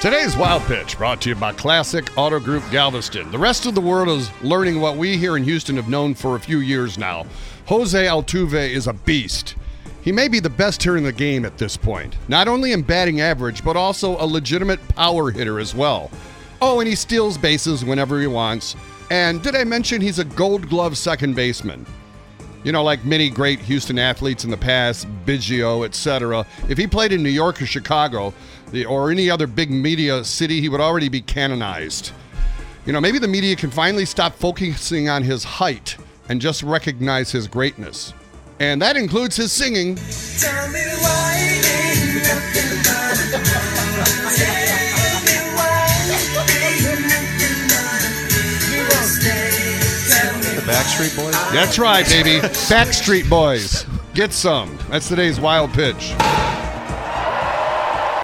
Today's Wild Pitch brought to you by Classic Auto Group Galveston. The rest of the world is learning what we here in Houston have known for a few years now. Jose Altuve is a beast. He may be the best hitter in the game at this point, not only in batting average, but also a legitimate power hitter as well. Oh, and he steals bases whenever he wants. And did I mention he's a gold glove second baseman? You know, like many great Houston athletes in the past, Biggio, etc. If he played in New York or Chicago, or any other big media city, he would already be canonized. You know, maybe the media can finally stop focusing on his height and just recognize his greatness. And that includes his singing. Backstreet Boys? That's right, baby. Backstreet Boys. Get some. That's today's wild pitch.